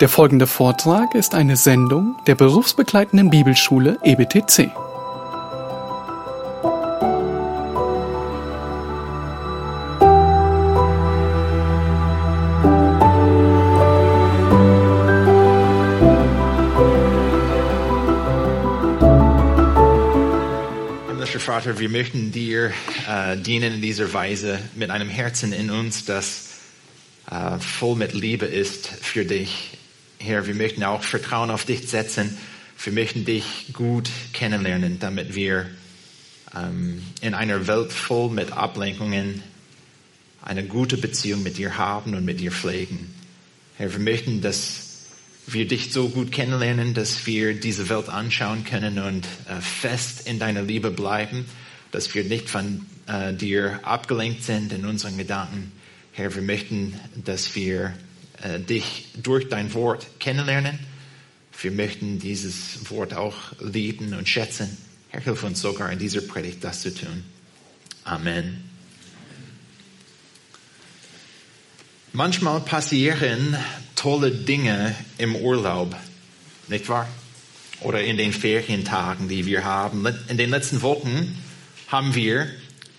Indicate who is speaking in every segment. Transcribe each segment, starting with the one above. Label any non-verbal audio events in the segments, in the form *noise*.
Speaker 1: Der folgende Vortrag ist eine Sendung der berufsbegleitenden Bibelschule EBTC.
Speaker 2: Vater, wir möchten dir äh, dienen in dieser Weise mit einem Herzen in uns, das äh, voll mit Liebe ist für dich. Herr, wir möchten auch Vertrauen auf dich setzen. Wir möchten dich gut kennenlernen, damit wir ähm, in einer Welt voll mit Ablenkungen eine gute Beziehung mit dir haben und mit dir pflegen. Herr, wir möchten, dass wir dich so gut kennenlernen, dass wir diese Welt anschauen können und äh, fest in deiner Liebe bleiben, dass wir nicht von äh, dir abgelenkt sind in unseren Gedanken. Herr, wir möchten, dass wir äh, dich durch dein Wort kennenlernen. Wir möchten dieses Wort auch lieben und schätzen. Herr, hilf uns sogar in dieser Predigt das zu tun. Amen. Manchmal passieren tolle Dinge im Urlaub, nicht wahr? Oder in den Ferientagen, die wir haben. In den letzten Wochen haben wir,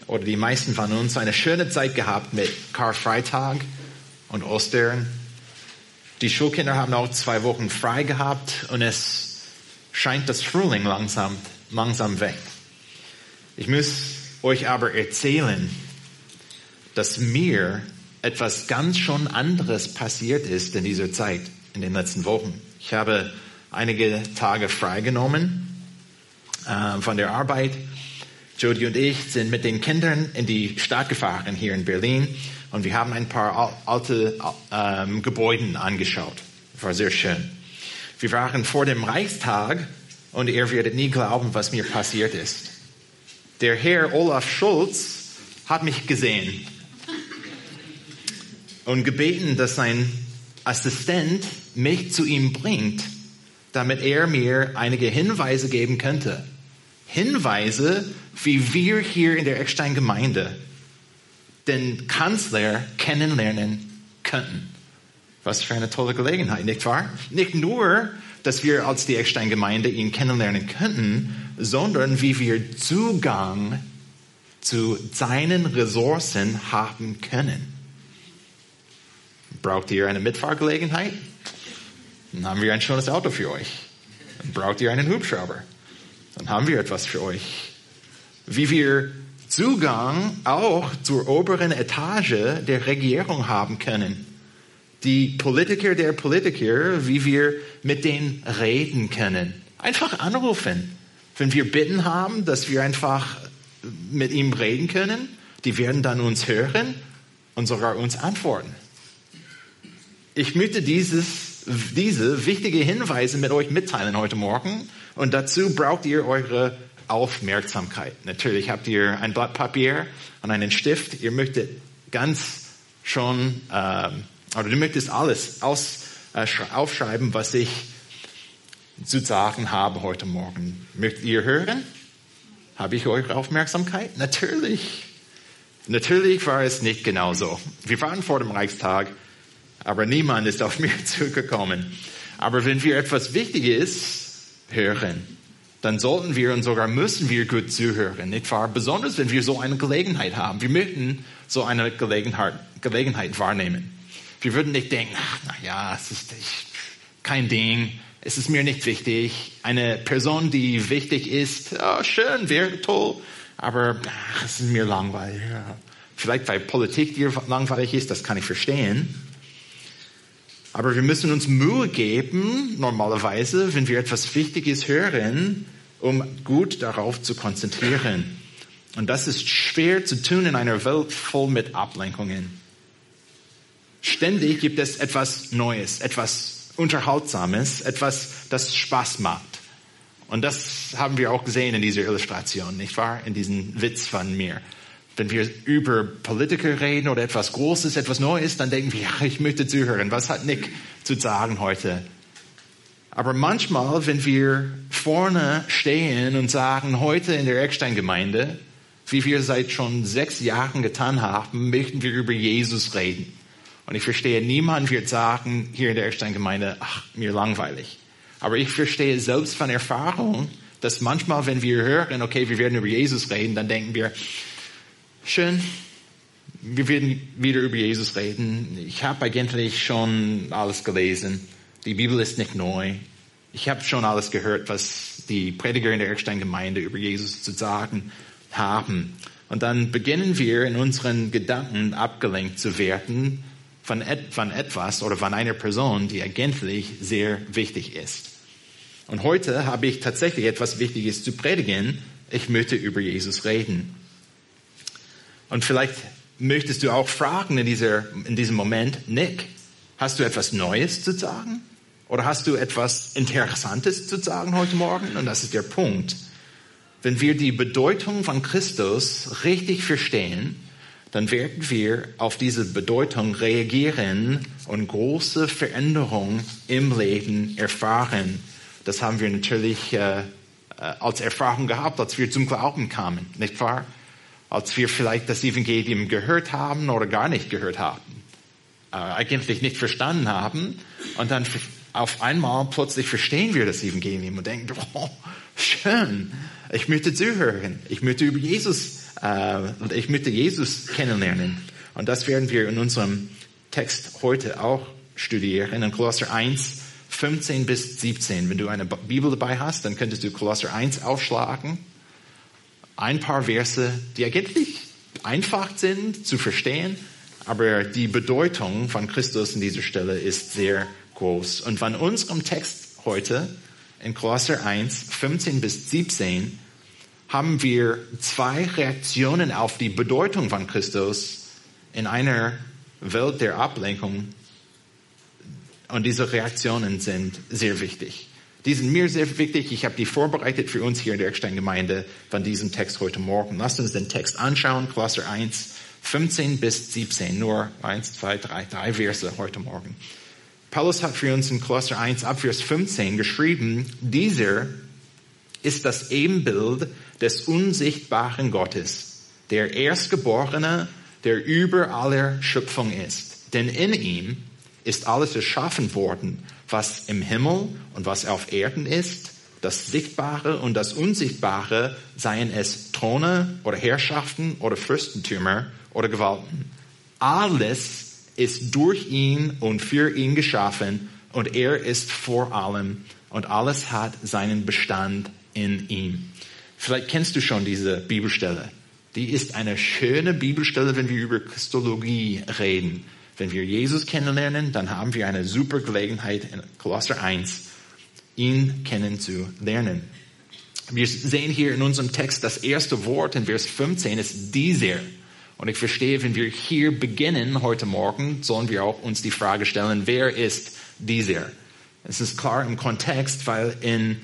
Speaker 2: oder die meisten von uns, eine schöne Zeit gehabt mit Karfreitag und Ostern. Die Schulkinder haben auch zwei Wochen frei gehabt und es scheint das Frühling langsam, langsam weg. Ich muss euch aber erzählen, dass mir etwas ganz schon anderes passiert ist in dieser Zeit, in den letzten Wochen. Ich habe einige Tage freigenommen äh, von der Arbeit. Jody und ich sind mit den Kindern in die Stadt gefahren hier in Berlin und wir haben ein paar alte ähm, Gebäude angeschaut. War sehr schön. Wir waren vor dem Reichstag und ihr werdet nie glauben, was mir passiert ist. Der Herr Olaf Schulz hat mich gesehen und gebeten, dass sein Assistent mich zu ihm bringt, damit er mir einige Hinweise geben könnte. Hinweise, wie wir hier in der Eckstein Gemeinde den Kanzler kennenlernen könnten. Was für eine tolle Gelegenheit, nicht wahr? Nicht nur, dass wir als die Eckstein Gemeinde ihn kennenlernen könnten, sondern wie wir Zugang zu seinen Ressourcen haben können. Braucht ihr eine Mitfahrgelegenheit? Dann haben wir ein schönes Auto für euch. Dann braucht ihr einen Hubschrauber. Dann haben wir etwas für euch. Wie wir Zugang auch zur oberen Etage der Regierung haben können. Die Politiker der Politiker, wie wir mit denen reden können. Einfach anrufen. Wenn wir Bitten haben, dass wir einfach mit ihm reden können, die werden dann uns hören und sogar uns antworten. Ich möchte dieses, diese wichtige Hinweise mit euch mitteilen heute Morgen und dazu braucht ihr eure Aufmerksamkeit. Natürlich habt ihr ein Blatt Papier und einen Stift. Ihr möchtet ganz schon, ähm, oder du möchtest alles aus, äh, aufschreiben, was ich zu sagen habe heute Morgen. Möchtet ihr hören? Habe ich eure Aufmerksamkeit? Natürlich. Natürlich war es nicht genau so. Wir waren vor dem Reichstag, aber niemand ist auf *laughs* mich zugekommen. Aber wenn wir etwas Wichtiges hören, dann sollten wir und sogar müssen wir gut zuhören, nicht wahr? Besonders wenn wir so eine Gelegenheit haben. Wir möchten so eine Gelegenheit, Gelegenheit wahrnehmen. Wir würden nicht denken, ach, na ja, es ist kein Ding, es ist mir nicht wichtig. Eine Person, die wichtig ist, oh, schön, wäre toll, aber ach, es ist mir langweilig. Vielleicht weil Politik dir langweilig ist, das kann ich verstehen. Aber wir müssen uns Mühe geben, normalerweise, wenn wir etwas Wichtiges hören, um gut darauf zu konzentrieren. Und das ist schwer zu tun in einer Welt voll mit Ablenkungen. Ständig gibt es etwas Neues, etwas Unterhaltsames, etwas, das Spaß macht. Und das haben wir auch gesehen in dieser Illustration, nicht wahr? In diesem Witz von mir. Wenn wir über Politiker reden oder etwas Großes, etwas Neues, dann denken wir, *laughs* ja, ich möchte zuhören. Was hat Nick zu sagen heute? Aber manchmal, wenn wir vorne stehen und sagen, heute in der Eckstein-Gemeinde, wie wir seit schon sechs Jahren getan haben, möchten wir über Jesus reden. Und ich verstehe, niemand wird sagen hier in der Ersteingemeinde, ach, mir langweilig. Aber ich verstehe selbst von Erfahrung, dass manchmal, wenn wir hören, okay, wir werden über Jesus reden, dann denken wir, schön, wir werden wieder über Jesus reden. Ich habe eigentlich schon alles gelesen. Die Bibel ist nicht neu. Ich habe schon alles gehört, was die Prediger in der Erkstein-Gemeinde über Jesus zu sagen haben. Und dann beginnen wir in unseren Gedanken abgelenkt zu werden von, et von etwas oder von einer Person, die eigentlich sehr wichtig ist. Und heute habe ich tatsächlich etwas Wichtiges zu predigen. Ich möchte über Jesus reden. Und vielleicht möchtest du auch fragen in, dieser, in diesem Moment, Nick, hast du etwas Neues zu sagen? Oder hast du etwas Interessantes zu sagen heute Morgen? Und das ist der Punkt. Wenn wir die Bedeutung von Christus richtig verstehen, dann werden wir auf diese Bedeutung reagieren und große Veränderungen im Leben erfahren. Das haben wir natürlich äh, äh als Erfahrung gehabt, als wir zum Glauben kamen, nicht wahr? Als wir vielleicht das Evangelium gehört haben oder gar nicht gehört haben, äh, eigentlich nicht verstanden haben und dann auf einmal plötzlich verstehen wir das Evangelium und denken, *laughs* oh, schön, ich möchte zuhören, ich möchte über Jesus, äh, ich möchte Jesus kennenlernen. Und das werden wir in unserem Text heute auch studieren, in Kolosser 1, 15 bis 17. Wenn du eine Bibel dabei hast, dann könntest du Kolosser 1 aufschlagen. Ein paar Verse, die eigentlich einfach sind zu verstehen, aber die Bedeutung von Christus in dieser Stelle ist sehr groß. Und von unserem Text heute in Kolosser 1, 15 bis 17 haben wir zwei Reaktionen auf die Bedeutung von Christus in einer Welt der Ablenkung. Und diese Reaktionen sind sehr wichtig. Die sind mir sehr wichtig. Ich habe die vorbereitet für uns hier in der Eckstein-Gemeinde von diesem Text heute Morgen. Lasst uns den Text anschauen, Kolosser 1, 15 bis 17. Nur eins, zwei, drei, drei Verse heute Morgen. Paulus hat für uns in Kolosser 1 ab Vers 15 geschrieben, dieser ist das Ebenbild des unsichtbaren Gottes, der Erstgeborene, der über aller Schöpfung ist. Denn in ihm ist alles erschaffen worden, was im Himmel und was auf Erden ist, das Sichtbare und das Unsichtbare, seien es Throne oder Herrschaften oder Fürstentümer oder Gewalten. Alles ist durch ihn und für ihn geschaffen und er ist vor allem und alles hat seinen Bestand in ihm. Vielleicht kennst du schon diese Bibelstelle. Die ist eine schöne Bibelstelle, wenn wir über Christologie reden. Wenn wir Jesus kennenlernen, dann haben wir eine super Gelegenheit in Kolosser 1, ihn kennenzulernen. Wir sehen hier in unserem Text das erste Wort in Vers 15 ist dieser. Und ich verstehe, wenn wir hier beginnen heute Morgen, sollen wir auch uns die Frage stellen, wer ist dieser? Es ist klar im Kontext, weil in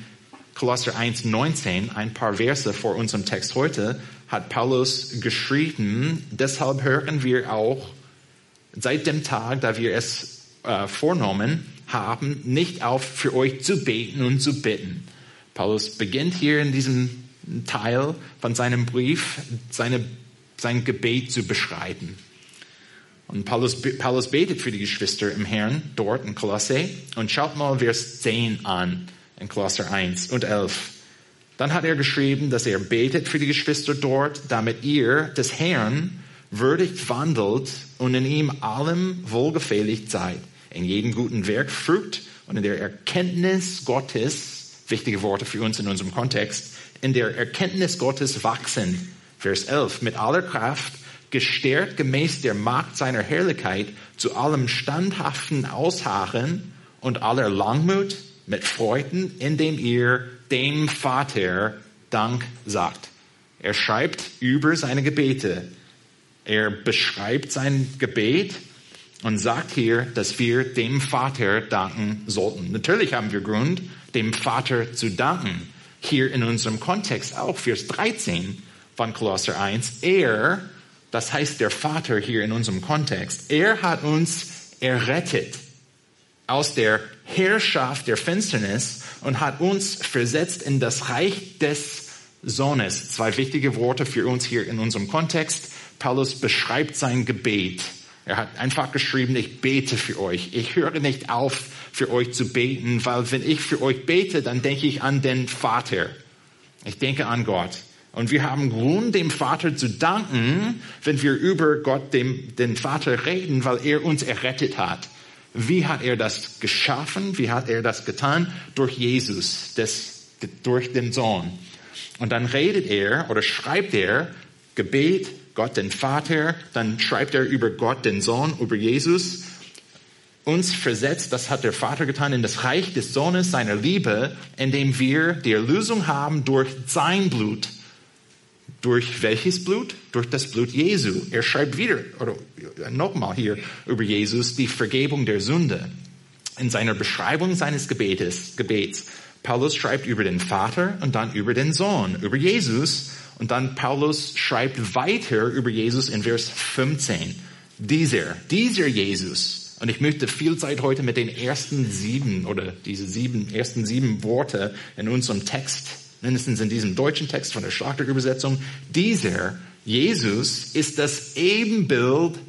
Speaker 2: Kolosser 1,19, ein paar Verse vor unserem Text heute, hat Paulus geschrieben, deshalb hören wir auch seit dem Tag, da wir es äh, vornommen haben, nicht auf, für euch zu beten und zu bitten. Paulus beginnt hier in diesem Teil von seinem Brief seine sein Gebet zu beschreiben. Und Paulus, Paulus betet für die Geschwister im Herrn dort in Kolosse und schaut mal Vers 10 an in Kolosser 1 und 11. Dann hat er geschrieben, dass er betet für die Geschwister dort, damit ihr des Herrn würdig wandelt und in ihm allem wohlgefällig seid, in jedem guten Werk Frucht und in der Erkenntnis Gottes, wichtige Worte für uns in unserem Kontext, in der Erkenntnis Gottes wachsen Vers 11, mit aller Kraft, gestärkt gemäß der Macht seiner Herrlichkeit, zu allem standhaften Ausharren und aller Langmut mit Freuden, indem ihr dem Vater Dank sagt. Er schreibt über seine Gebete. Er beschreibt sein Gebet und sagt hier, dass wir dem Vater danken sollten. Natürlich haben wir Grund, dem Vater zu danken. Hier in unserem Kontext auch, Vers 13 von Kolosser 1. Er, das heißt der Vater hier in unserem Kontext, er hat uns errettet aus der Herrschaft der Finsternis und hat uns versetzt in das Reich des Sohnes. Zwei wichtige Worte für uns hier in unserem Kontext. Paulus beschreibt sein Gebet Er hat einfach geschrieben, ich bete für euch. Ich höre nicht auf, für euch zu beten, weil wenn ich für euch bete, dann denke ich an den Vater. Ich denke an Gott. Und wir haben Grund, dem Vater zu danken, wenn wir über Gott, dem, den Vater reden, weil er uns errettet hat. Wie hat er das geschaffen? Wie hat er das getan? Durch Jesus, das, durch den Sohn. Und dann redet er oder schreibt er Gebet, Gott den Vater, dann schreibt er über Gott den Sohn, über Jesus. Uns versetzt, das hat der Vater getan, in das Reich des Sohnes seiner Liebe, indem wir die Erlösung haben durch sein Blut. Durch welches Blut? Durch das Blut Jesu. Er schreibt wieder, oder nochmal hier über Jesus, die Vergebung der Sünde. In seiner Beschreibung seines Gebetes, Gebets. Paulus schreibt über den Vater und dann über den Sohn, über Jesus. Und dann Paulus schreibt weiter über Jesus in Vers 15. Dieser, dieser Jesus. Und ich möchte viel Zeit heute mit den ersten sieben oder diese sieben, ersten sieben Worte in unserem Text, mindestens in diesem deutschen Text von der Schlachterübersetzung. Dieser Jesus ist das Ebenbild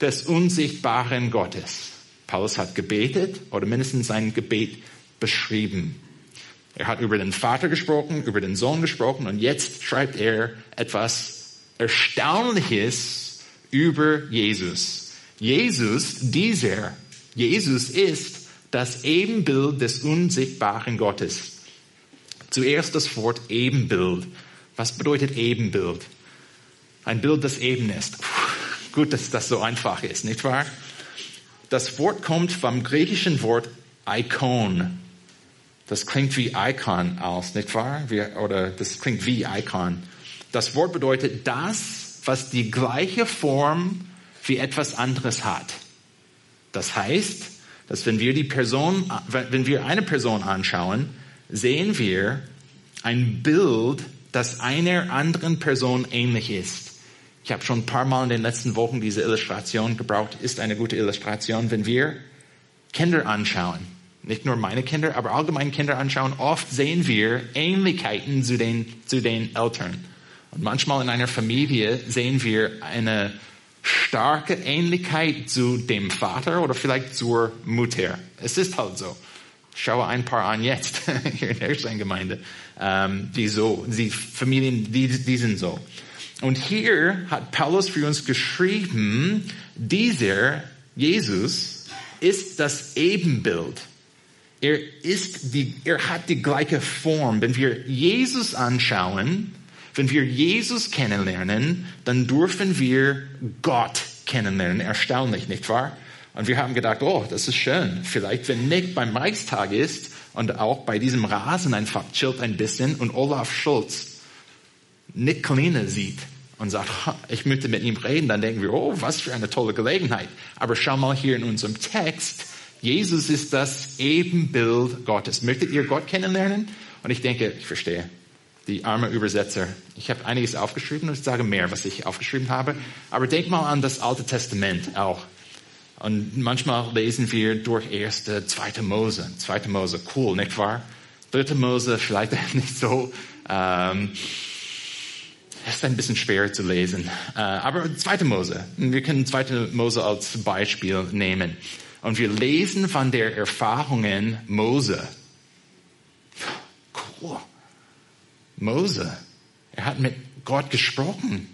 Speaker 2: des unsichtbaren Gottes. Paulus hat gebetet oder mindestens sein Gebet beschrieben. Er hat über den Vater gesprochen, über den Sohn gesprochen und jetzt schreibt er etwas Erstaunliches über Jesus. Jesus, dieser, Jesus ist das Ebenbild des unsichtbaren Gottes. Zuerst das Wort Ebenbild. Was bedeutet Ebenbild? Ein Bild, das eben ist. Puh, gut, dass das so einfach ist, nicht wahr? Das Wort kommt vom griechischen Wort Ikon. Das klingt wie Icon aus, nicht wahr? Wir, oder das klingt wie Icon. Das Wort bedeutet das, was die gleiche Form wie etwas anderes hat. Das heißt, dass wenn wir die Person, wenn wir eine Person anschauen, sehen wir ein Bild, das einer anderen Person ähnlich ist. Ich habe schon ein paar Mal in den letzten Wochen diese Illustration gebraucht. Ist eine gute Illustration, wenn wir Kinder anschauen nicht nur meine Kinder, aber allgemein Kinder anschauen, oft sehen wir Ähnlichkeiten zu den, zu den Eltern. Und manchmal in einer Familie sehen wir eine starke Ähnlichkeit zu dem Vater oder vielleicht zur Mutter. Es ist halt so. Schaue ein paar an jetzt *laughs* hier in der Ersteingemeinde. Ähm, die so, die Familien, die, die sind so. Und hier hat Paulus für uns geschrieben, dieser Jesus ist das Ebenbild er ist die, er hat die gleiche Form. Wenn wir Jesus anschauen, wenn wir Jesus kennenlernen, dann dürfen wir Gott kennenlernen. Erstaunlich, nicht wahr? Und wir haben gedacht, oh, das ist schön. Vielleicht, wenn Nick beim Reichstag ist und auch bei diesem Rasen einfach chillt ein bisschen und Olaf Schulz Nick Kleine sieht und sagt, ich möchte mit ihm reden, dann denken wir, oh, was für eine tolle Gelegenheit. Aber schau mal hier in unserem Text, Jesus ist das Ebenbild Gottes. Möchtet ihr Gott kennenlernen? Und ich denke, ich verstehe. Die arme Übersetzer. Ich habe einiges aufgeschrieben und ich sage mehr, was ich aufgeschrieben habe. Aber denk mal an das Alte Testament auch. Und manchmal lesen wir durch erste, zweite Mose. Zweite Mose, cool, nicht wahr? Dritte Mose, vielleicht *laughs* nicht so. Ähm, ist ein bisschen schwer zu lesen. Äh, aber zweite Mose. Wir können zweite Mose als Beispiel nehmen. Und wir lesen von der Erfahrungen Mose. Cool. Mose. Er hat mit Gott gesprochen.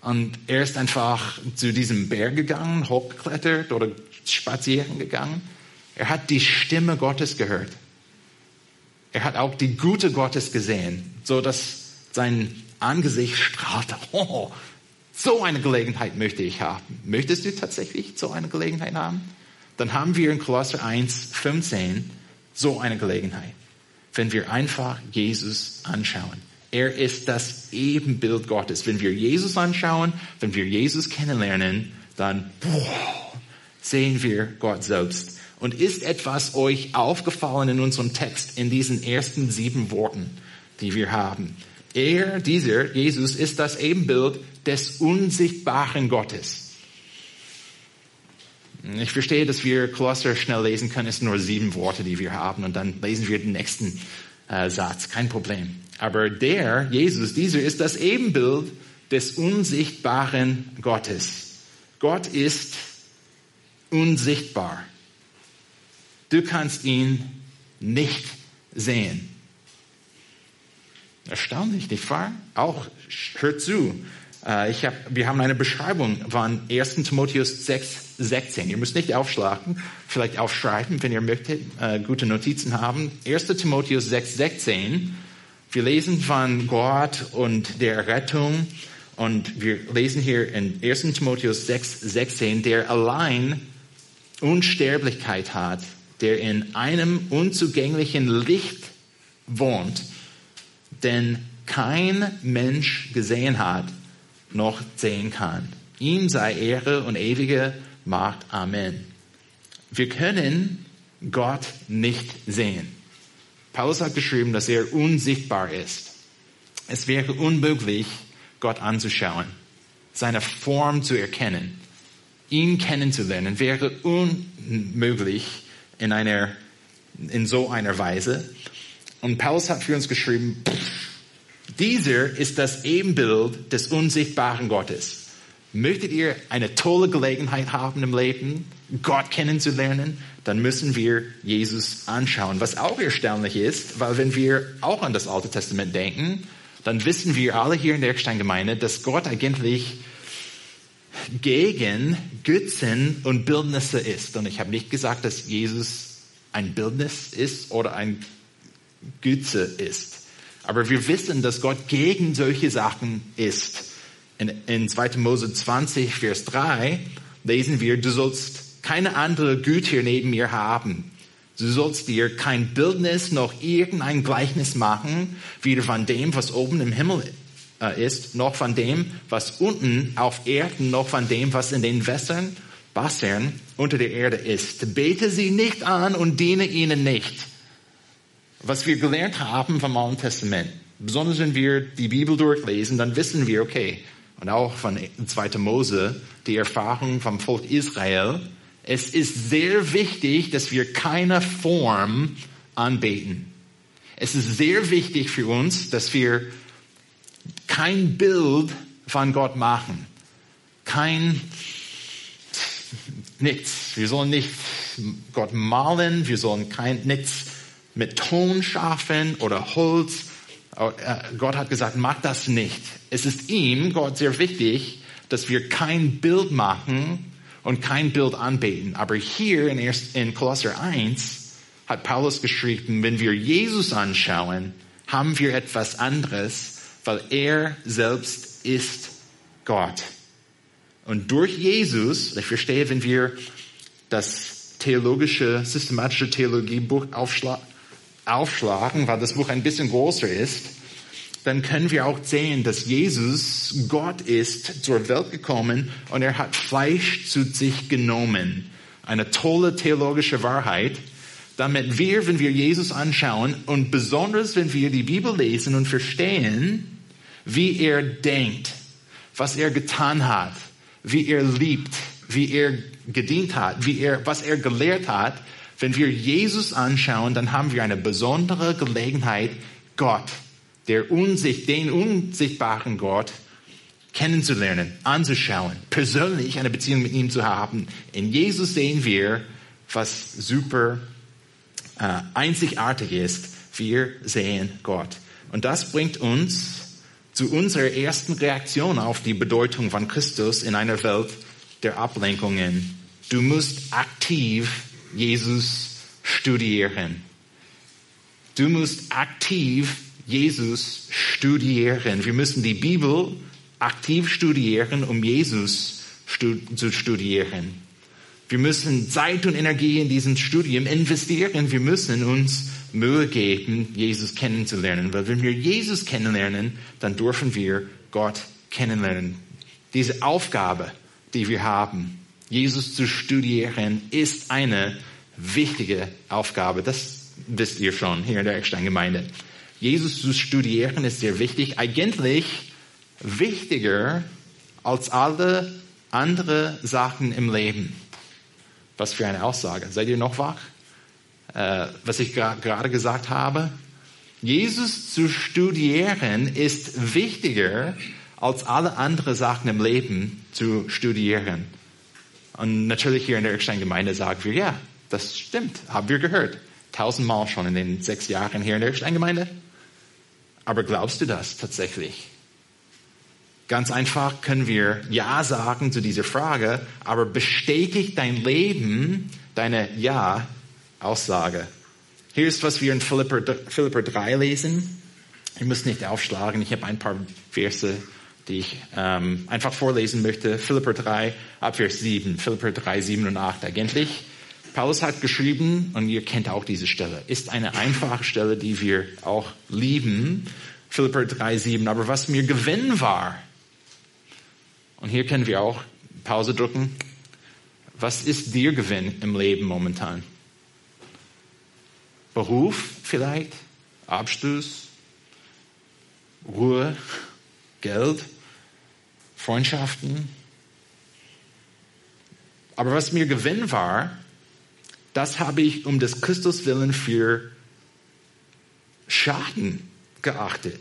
Speaker 2: Und er ist einfach zu diesem Berg gegangen, hochgeklettert oder spazieren gegangen. Er hat die Stimme Gottes gehört. Er hat auch die Gute Gottes gesehen, so dass sein Angesicht strahlte. *laughs* Oh, so eine Gelegenheit möchte ich haben. Möchtest du tatsächlich so eine Gelegenheit haben? Dann haben wir in Kolosser 1, 15 so eine Gelegenheit. Wenn wir einfach Jesus anschauen. Er ist das Ebenbild Gottes. Wenn wir Jesus anschauen, wenn wir Jesus kennenlernen, dann boah, sehen wir Gott selbst. Und ist etwas euch aufgefallen in unserem Text, in diesen ersten sieben Worten, die wir haben? Er, dieser Jesus, ist das Ebenbild des unsichtbaren Gottes. Ich verstehe, dass wir Kolosser schnell lesen können. Es sind nur sieben Worte, die wir haben. Und dann lesen wir den nächsten äh, Satz. Kein Problem. Aber der, Jesus, dieser ist das Ebenbild des unsichtbaren Gottes. Gott ist unsichtbar. Du kannst ihn nicht sehen. Erstaunlich, nicht wahr? Auch, hört zu. Äh, ich hab, wir haben eine Beschreibung von 1. Timotheus 6, 16. Ihr müsst nicht aufschlagen, vielleicht aufschreiben, wenn ihr möchtet, äh, gute Notizen haben. 1. Timotheus 6, 16. Wir lesen von Gott und der Rettung und wir lesen hier in 1. Timotheus 6, 16, der allein Unsterblichkeit hat, der in einem unzugänglichen Licht wohnt, denn kein Mensch gesehen hat, noch sehen kann. Ihm sei Ehre und ewige Macht. Amen. Wir können Gott nicht sehen. Paulus hat geschrieben, dass er unsichtbar ist. Es wäre unmöglich, Gott anzuschauen, seine Form zu erkennen. Ihn kennenzulernen wäre unmöglich in einer, in so einer Weise. Und Paulus hat für uns geschrieben, dieser ist das Ebenbild des unsichtbaren Gottes. Möchtet ihr eine tolle Gelegenheit haben im Leben, Gott kennenzulernen, dann müssen wir Jesus anschauen. Was auch erstaunlich ist, weil wenn wir auch an das Alte Testament denken, dann wissen wir alle hier in der Eckstein-Gemeinde, dass Gott eigentlich gegen Götzen und Bildnisse ist. Und ich habe nicht gesagt, dass Jesus ein Bildnis ist oder ein Götze ist. Aber wir wissen, dass Gott gegen solche Sachen ist. In, in 2. Mose 20, Vers 3 lesen wir, du sollst keine andere Güter neben mir haben. Du sollst dir kein Bildnis noch irgendein Gleichnis machen, weder von dem, was oben im Himmel äh, ist, noch von dem, was unten auf Erden, noch von dem, was in den Wässern, Wassern unter der Erde ist. Bete sie nicht an und diene ihnen nicht was wir gelernt haben vom Alten Testament, besonders wenn wir die Bibel durchlesen, dann wissen wir, okay, und auch von 2. Mose, die Erfahrung vom Volk Israel, es ist sehr wichtig, dass wir keine Form anbeten. Es ist sehr wichtig für uns, dass wir kein Bild von Gott machen. Kein, nichts. Wir sollen nicht Gott malen, wir sollen kein, nichts mit Ton schaffen oder Holz. Äh, Gott hat gesagt, mach das nicht. Es ist ihm, Gott, sehr wichtig, dass wir kein Bild machen und kein Bild anbeten. Aber hier in, in Kolosser 1 hat Paulus geschrieben, wenn wir Jesus anschauen, haben wir etwas anderes, weil er selbst ist Gott. Und durch Jesus, ich verstehe, wenn wir das theologische, systematische Theologiebuch aufschlagen, aufschlagen, weil das Buch ein bisschen größer ist, dann können wir auch sehen, dass Jesus Gott ist, zur Welt gekommen und er hat Fleisch zu sich genommen. Eine tolle theologische Wahrheit, damit wir, wenn wir Jesus anschauen und besonders wenn wir die Bibel lesen und verstehen, wie er denkt, was er getan hat, wie er liebt, wie er gedient hat, wie er, was er gelehrt hat, wenn wir Jesus anschauen, dann haben wir eine besondere Gelegenheit, Gott, der unsicht, den unsichtbaren Gott, kennenzulernen, anzuschauen, persönlich eine Beziehung mit ihm zu haben. In Jesus sehen wir, was super äh, einzigartig ist. Wir sehen Gott. Und das bringt uns zu unserer ersten Reaktion auf die Bedeutung von Christus in einer Welt der Ablenkungen. Du musst aktiv Jesus studieren. Du musst aktiv Jesus studieren. Wir müssen die Bibel aktiv studieren, um Jesus zu studieren. Wir müssen Zeit und Energie in diesem Studium investieren. Wir müssen uns Mühe geben, Jesus kennenzulernen. Weil wenn wir Jesus kennenlernen, dann dürfen wir Gott kennenlernen. Diese Aufgabe, die wir haben, Jesus zu studieren, ist eine wichtige Aufgabe. Das wisst ihr schon hier in der Eckstein-Gemeinde. Jesus zu studieren ist sehr wichtig. Eigentlich wichtiger als alle andere Sachen im Leben. Was für eine Aussage. Seid ihr noch wach? Äh, was ich gerade gesagt habe? Jesus zu studieren ist wichtiger als alle anderen Sachen im Leben zu studieren. Und natürlich hier in der Irkstein-Gemeinde sagen wir, ja, das stimmt, haben wir gehört. Tausendmal schon in den sechs Jahren hier in der Irkstein-Gemeinde. Aber glaubst du das tatsächlich? Ganz einfach können wir Ja sagen zu dieser Frage, aber bestätigt dein Leben deine Ja-Aussage? Hier ist, was wir in Philipper, Philipper 3 lesen. Ihr müsst nicht aufschlagen, ich habe ein paar Verse, die ich ähm, einfach vorlesen möchte. Philipper 3, Abvers 7. Philipper 3, 7 und 8 eigentlich. Paulus hat geschrieben, und ihr kennt auch diese Stelle, ist eine einfache Stelle, die wir auch lieben. Philipper 3, 7. Aber was mir Gewinn war, und hier können wir auch Pause drücken. Was ist dir Gewinn im Leben momentan? Beruf vielleicht? Abschluss? Ruhe? Geld? Freundschaften? Aber was mir Gewinn war, das habe ich um des Christus willen für Schaden geachtet.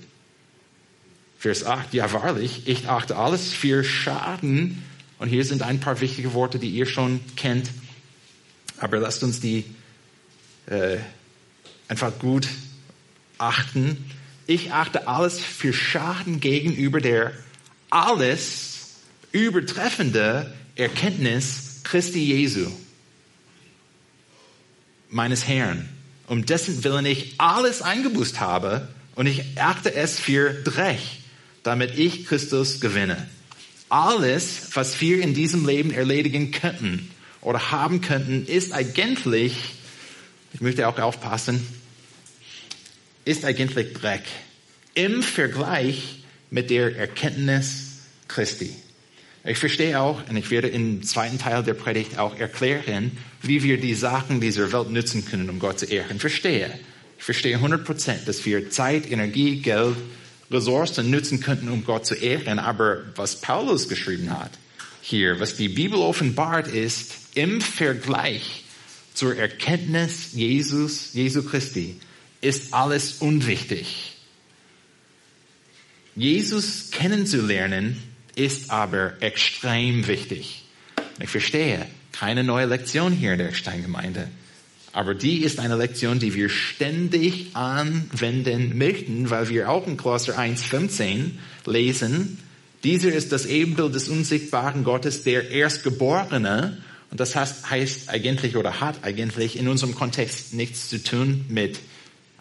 Speaker 2: Vers 8, ja wahrlich, ich achte alles für Schaden. Und hier sind ein paar wichtige Worte, die ihr schon kennt. Aber lasst uns die äh, einfach gut achten. Ich achte alles für Schaden gegenüber der alles übertreffende Erkenntnis Christi Jesu, meines Herrn, um dessen Willen ich alles eingebüßt habe und ich achte es für Dreck, damit ich Christus gewinne. Alles, was wir in diesem Leben erledigen könnten oder haben könnten, ist eigentlich, ich möchte auch aufpassen, ist eigentlich Dreck im Vergleich mit der Erkenntnis Christi. Ich verstehe auch, und ich werde im zweiten Teil der Predigt auch erklären, wie wir die Sachen dieser Welt nutzen können, um Gott zu ehren. Verstehe. Ich verstehe 100 Prozent, dass wir Zeit, Energie, Geld, Ressourcen nutzen könnten, um Gott zu ehren. Aber was Paulus geschrieben hat hier, was die Bibel offenbart ist, im Vergleich zur Erkenntnis Jesus, Jesu Christi, ist alles unwichtig. Jesus kennenzulernen ist aber extrem wichtig. Ich verstehe, keine neue Lektion hier in der Steingemeinde. Aber die ist eine Lektion, die wir ständig anwenden möchten, weil wir auch in Kolosser 1,15 lesen, dieser ist das Ebenbild des unsichtbaren Gottes, der Erstgeborene. Und das heißt, heißt eigentlich oder hat eigentlich in unserem Kontext nichts zu tun mit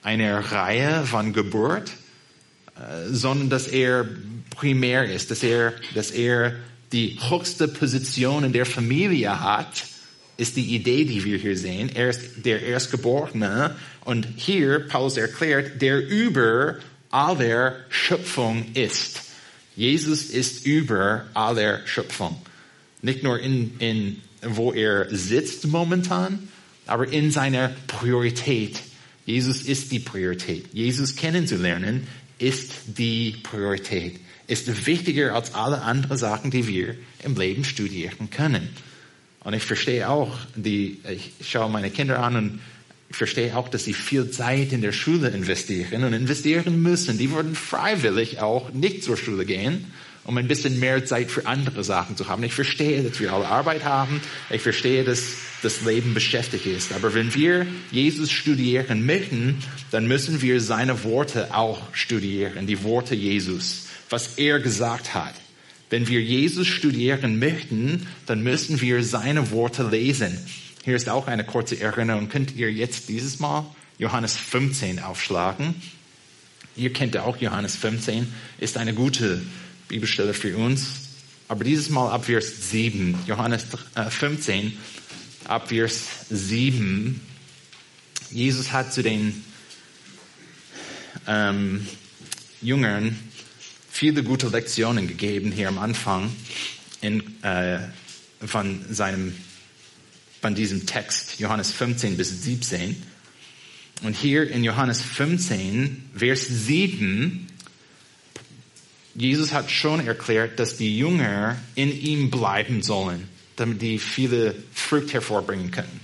Speaker 2: einer Reihe von Geburt, sondern dass er primär ist, dass er, dass er die höchste Position in der Familie hat, ist die Idee, die wir hier sehen. Er ist der Erstgeborene und hier, Paulus erklärt, der über aller Schöpfung ist. Jesus ist über aller Schöpfung. Nicht nur in, in, wo er sitzt momentan, aber in seiner Priorität. Jesus ist die Priorität. Jesus kennenzulernen ist die Priorität. Ist wichtiger als alle anderen Sachen, die wir im Leben studieren können. Und ich verstehe auch, die, ich schaue meine Kinder an und ich verstehe auch, dass sie viel Zeit in der Schule investieren und investieren müssen. Die würden freiwillig auch nicht zur Schule gehen, um ein bisschen mehr Zeit für andere Sachen zu haben. Ich verstehe, dass wir alle Arbeit haben. Ich verstehe, dass das Leben beschäftigt ist. Aber wenn wir Jesus studieren möchten, dann müssen wir seine Worte auch studieren, die Worte Jesus, was er gesagt hat. Wenn wir Jesus studieren möchten, dann müssen wir seine Worte lesen. Hier ist auch eine kurze Erinnerung. Könnt ihr jetzt dieses Mal Johannes 15 aufschlagen? Ihr kennt ja auch Johannes 15, ist eine gute Bibelstelle für uns. Aber dieses Mal ab Vers 7, Johannes 15, ab Vers 7. Jesus hat zu den ähm, Jüngern viele gute Lektionen gegeben hier am Anfang in, äh, von seinem, von diesem Text, Johannes 15 bis 17. Und hier in Johannes 15, Vers 7, Jesus hat schon erklärt, dass die Jünger in ihm bleiben sollen, damit die viele Frucht hervorbringen können.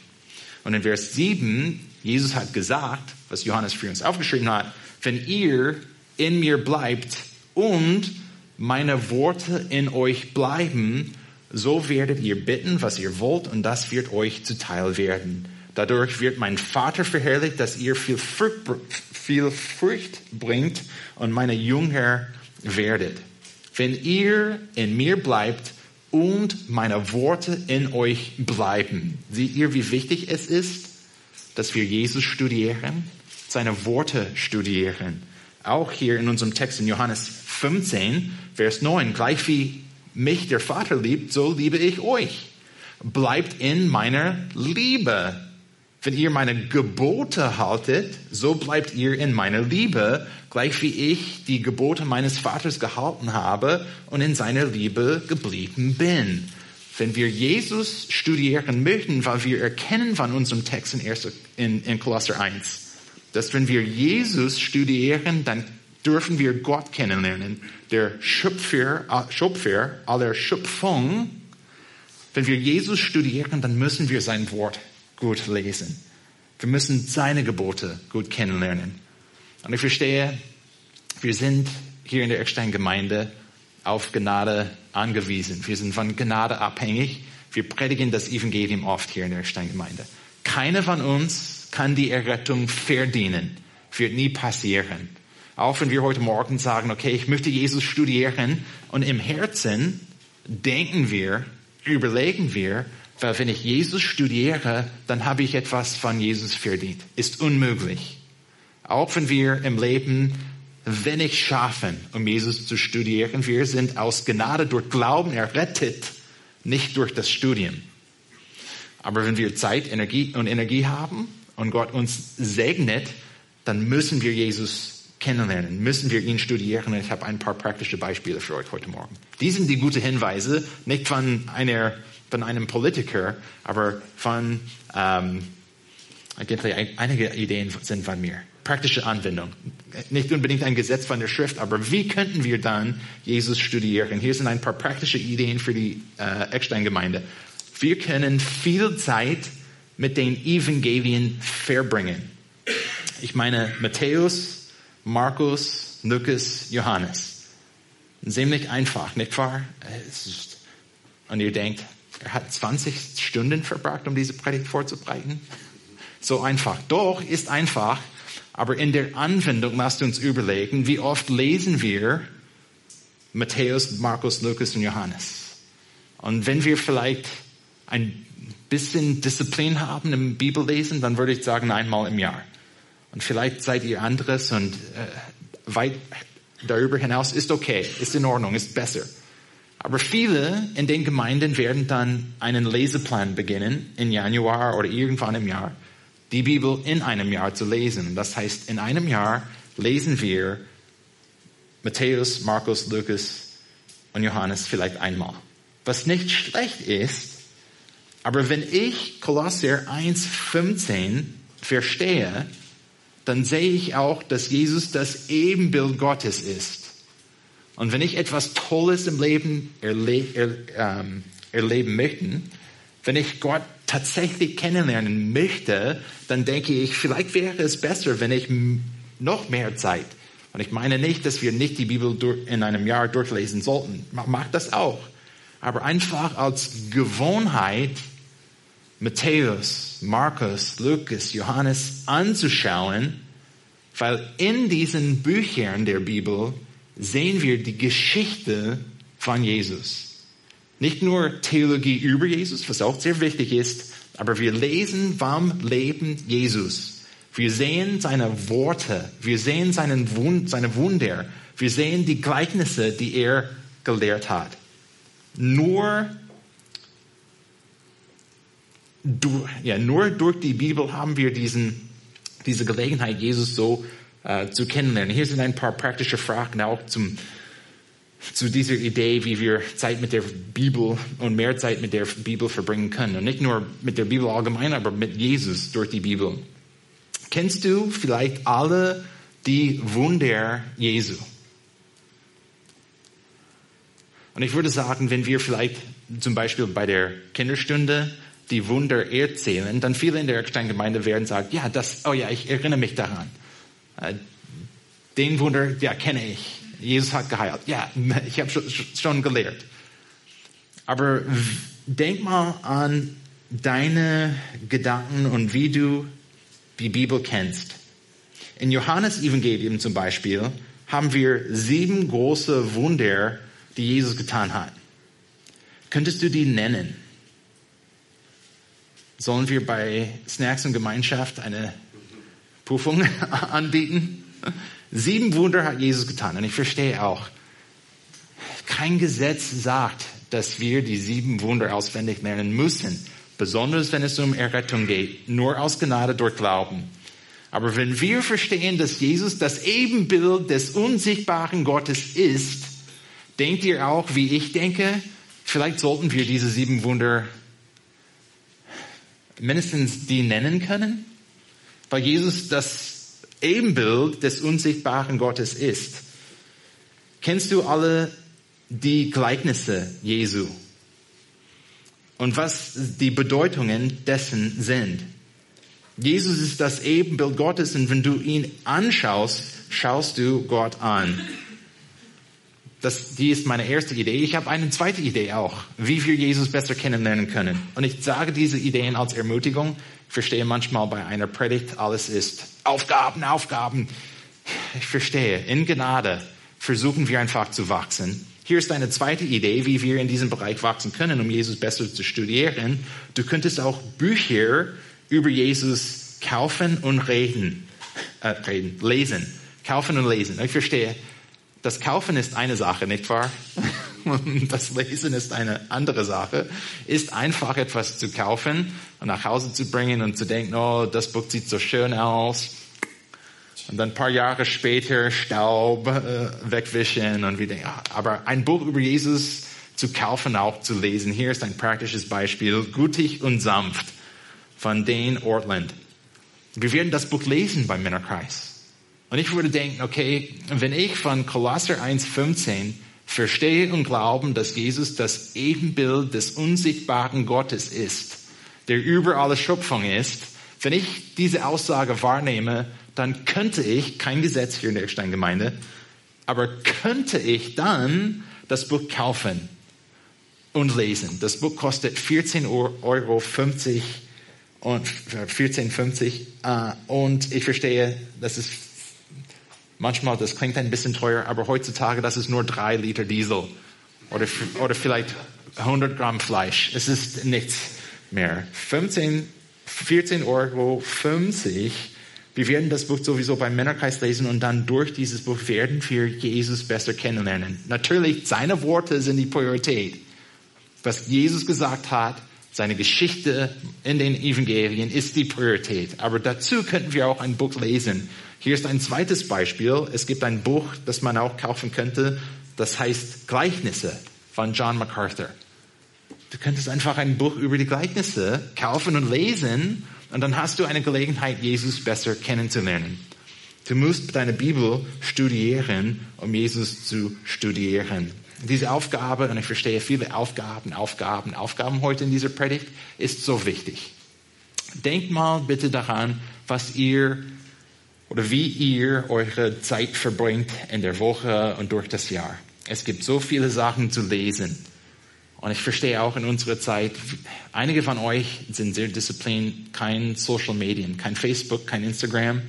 Speaker 2: Und in Vers 7, Jesus hat gesagt, was Johannes für uns aufgeschrieben hat, wenn ihr in mir bleibt, und meine Worte in euch bleiben, so werdet ihr bitten, was ihr wollt, und das wird euch zuteil werden. Dadurch wird mein Vater verherrlicht, dass ihr viel Frucht, viel Frucht bringt und meine Jünger werdet. Wenn ihr in mir bleibt und meine Worte in euch bleiben. Seht ihr, wie wichtig es ist, dass wir Jesus studieren, seine Worte studieren. Auch hier in unserem Text in Johannes 15, Vers 9, gleich wie mich der Vater liebt, so liebe ich euch. Bleibt in meiner Liebe. Wenn ihr meine Gebote haltet, so bleibt ihr in meiner Liebe, gleich wie ich die Gebote meines Vaters gehalten habe und in seiner Liebe geblieben bin. Wenn wir Jesus studieren möchten, weil wir erkennen von unserem Text in, 1, in, in Kolosser 1, dass wenn wir Jesus studieren, dann dürfen wir Gott kennenlernen, der Schöpfer, Schöpfer aller Schöpfung. Wenn wir Jesus studieren, dann müssen wir sein Wort gut lesen. Wir müssen seine Gebote gut kennenlernen. Und ich verstehe, wir sind hier in der Eckstein-Gemeinde auf Gnade angewiesen. Wir sind von Gnade abhängig. Wir predigen das Evangelium oft hier in der Eckstein-Gemeinde. Keiner von uns kann die Errettung verdienen. Wird nie passieren. Auch wenn wir heute Morgen sagen, okay, ich möchte Jesus studieren und im Herzen denken wir, überlegen wir, weil wenn ich Jesus studiere, dann habe ich etwas von Jesus verdient. Ist unmöglich. Auch wenn wir im Leben wenig schaffen, um Jesus zu studieren, wir sind aus Gnade durch Glauben errettet, nicht durch das Studium. Aber wenn wir Zeit Energie und Energie haben und Gott uns segnet, dann müssen wir Jesus kennenlernen, müssen wir ihn studieren. Ich habe ein paar praktische Beispiele für euch heute Morgen. Die sind die guten Hinweise, nicht von einer von einem Politiker, aber von ähm, einige Ideen sind von mir. Praktische Anwendung. Nicht unbedingt ein Gesetz von der Schrift, aber wie könnten wir dann Jesus studieren? Hier sind ein paar praktische Ideen für die äh, Eckstein-Gemeinde. Wir können viel Zeit mit den Evangelien verbringen. Ich meine Matthäus, Markus, Lukas, Johannes. Ziemlich einfach, nicht wahr? Und ihr denkt, er hat 20 Stunden verbracht, um diese Predigt vorzubereiten. So einfach. Doch, ist einfach. Aber in der Anwendung lasst uns überlegen, wie oft lesen wir Matthäus, Markus, Lukas und Johannes. Und wenn wir vielleicht ein bisschen Disziplin haben im Bibellesen, dann würde ich sagen einmal im Jahr. Und vielleicht seid ihr anderes und äh, weit darüber hinaus ist okay, ist in Ordnung, ist besser. Aber viele in den Gemeinden werden dann einen Leseplan beginnen im Januar oder irgendwann im Jahr, die Bibel in einem Jahr zu lesen. Das heißt, in einem Jahr lesen wir Matthäus, Markus, Lukas und Johannes vielleicht einmal. Was nicht schlecht ist, aber wenn ich Kolosser 1,15 verstehe, dann sehe ich auch, dass Jesus das Ebenbild Gottes ist. Und wenn ich etwas Tolles im Leben erle er, ähm, erleben möchte, wenn ich Gott tatsächlich kennenlernen möchte, dann denke ich, vielleicht wäre es besser, wenn ich noch mehr Zeit. Und ich meine nicht, dass wir nicht die Bibel in einem Jahr durchlesen sollten. Mach das auch. Aber einfach als Gewohnheit, Matthäus, Markus, Lukas, Johannes anzuschauen, weil in diesen Büchern der Bibel sehen wir die Geschichte von Jesus. Nicht nur Theologie über Jesus, was auch sehr wichtig ist, aber wir lesen vom Leben Jesus. Wir sehen seine Worte, wir sehen seinen Wund, seine Wunder, wir sehen die Gleichnisse, die er gelehrt hat. Nur, ja, nur durch die Bibel haben wir diesen, diese Gelegenheit, Jesus so äh, zu kennenlernen. Hier sind ein paar praktische Fragen auch zum, zu dieser Idee, wie wir Zeit mit der Bibel und mehr Zeit mit der Bibel verbringen können. Und nicht nur mit der Bibel allgemein, aber mit Jesus durch die Bibel. Kennst du vielleicht alle die Wunder Jesu? Und ich würde sagen, wenn wir vielleicht zum Beispiel bei der Kinderstunde die Wunder erzählen, dann viele in der Eckstein-Gemeinde werden sagen, ja, das, oh ja, ich erinnere mich daran. Äh, den Wunder, ja, kenne ich. Jesus hat geheilt. Ja, *laughs* ich habe schon gelehrt. Aber denk mal an deine Gedanken und wie du die Bibel kennst. In Johannes Evangelium zum Beispiel haben wir sieben große Wunder, die Jesus getan hat. Könntest du die nennen? Sollen wir bei Snacks und Gemeinschaft eine Prüfung *laughs* anbieten? Sieben Wunder hat Jesus getan. Und ich verstehe auch, kein Gesetz sagt, dass wir die sieben Wunder auswendig lernen müssen. Besonders wenn es um Errettung geht. Nur aus Gnade durch Glauben. Aber wenn wir verstehen, dass Jesus das Ebenbild des unsichtbaren Gottes ist, denkt ihr auch, wie ich denke, vielleicht sollten wir diese sieben Wunder mindestens die nennen können? Weil Jesus das Ebenbild des unsichtbaren Gottes ist. Kennst du alle die Gleichnisse Jesu? Und was die Bedeutungen dessen sind? Jesus ist das Ebenbild Gottes und wenn du ihn anschaust, schaust du Gott an. Das, die ist meine erste Idee. Ich habe eine zweite Idee auch, wie wir Jesus besser kennenlernen können. Und ich sage diese Ideen als Ermutigung. Ich verstehe manchmal bei einer Predigt, alles ist Aufgaben, Aufgaben. Ich verstehe, in Gnade versuchen wir einfach zu wachsen. Hier ist eine zweite Idee, wie wir in diesem Bereich wachsen können, um Jesus besser zu studieren. Du könntest auch Bücher über Jesus kaufen und reden, äh, reden, lesen. Kaufen und lesen. Ich verstehe. Das Kaufen ist eine Sache, nicht wahr? Das Lesen ist eine andere Sache. Ist einfach etwas zu kaufen und nach Hause zu bringen und zu denken, oh, das Buch sieht so schön aus. Und dann ein paar Jahre später Staub äh, wegwischen und wieder. Ja, aber ein Buch über Jesus zu kaufen, auch zu lesen. Hier ist ein praktisches Beispiel. Gutig und sanft von Dane Ortland. Wir werden das Buch lesen beim Männerkreis. Und ich würde denken, okay, wenn ich von Kolosser 1,15 verstehe und glauben, dass Jesus das Ebenbild des unsichtbaren Gottes ist, der über alle Schöpfung ist, wenn ich diese Aussage wahrnehme, dann könnte ich, kein Gesetz hier in der Eckstein-Gemeinde, aber könnte ich dann das Buch kaufen und lesen. Das Buch kostet 14,50 Euro und 14,50 äh, und ich verstehe, das ist manchmal, das klingt ein bisschen teuer, aber heutzutage, das ist nur drei Liter Diesel oder, oder vielleicht 100 Gramm Fleisch. Es ist nichts mehr. 15, 14 Euro 50. Wir werden das Buch sowieso beim Männerkreis lesen und dann durch dieses Buch werden wir Jesus besser kennenlernen. Natürlich, seine Worte sind die Priorität. Was Jesus gesagt hat, seine Geschichte in den Evangelien ist die Priorität. Aber dazu könnten wir auch ein Buch lesen. Hier ist ein zweites Beispiel. Es gibt ein Buch, das man auch kaufen könnte. Das heißt Gleichnisse von John MacArthur. Du könntest einfach ein Buch über die Gleichnisse kaufen und lesen und dann hast du eine Gelegenheit, Jesus besser kennenzulernen. Du musst deine Bibel studieren, um Jesus zu studieren. Diese Aufgabe, und ich verstehe viele Aufgaben, Aufgaben, Aufgaben heute in dieser Predigt, ist so wichtig. Denkt mal bitte daran, was ihr oder wie ihr eure Zeit verbringt in der Woche und durch das Jahr. Es gibt so viele Sachen zu lesen. Und ich verstehe auch in unserer Zeit, einige von euch sind sehr diszipliniert, kein Social Medien, kein Facebook, kein Instagram.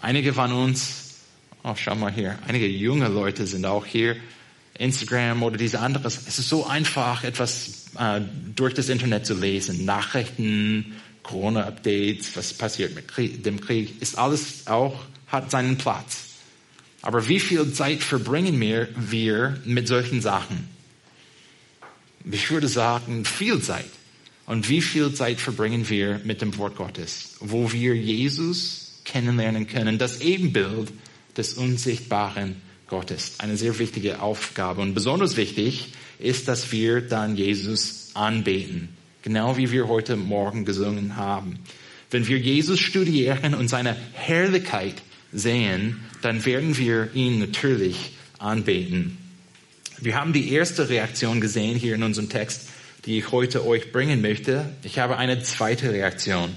Speaker 2: Einige von uns, oh, schau mal hier, einige junge Leute sind auch hier, Instagram oder diese anderes. Es ist so einfach, etwas äh, durch das Internet zu lesen. Nachrichten, Corona-Updates, was passiert mit Krieg, dem Krieg, ist alles auch, hat seinen Platz. Aber wie viel Zeit verbringen wir, wir mit solchen Sachen? Ich würde sagen, viel Zeit. Und wie viel Zeit verbringen wir mit dem Wort Gottes, wo wir Jesus kennenlernen können, das Ebenbild des unsichtbaren Gottes. Eine sehr wichtige Aufgabe. Und besonders wichtig ist, dass wir dann Jesus anbeten. Genau wie wir heute Morgen gesungen haben. Wenn wir Jesus studieren und seine Herrlichkeit sehen, dann werden wir ihn natürlich anbeten. Wir haben die erste Reaktion gesehen hier in unserem Text, die ich heute euch bringen möchte. Ich habe eine zweite Reaktion,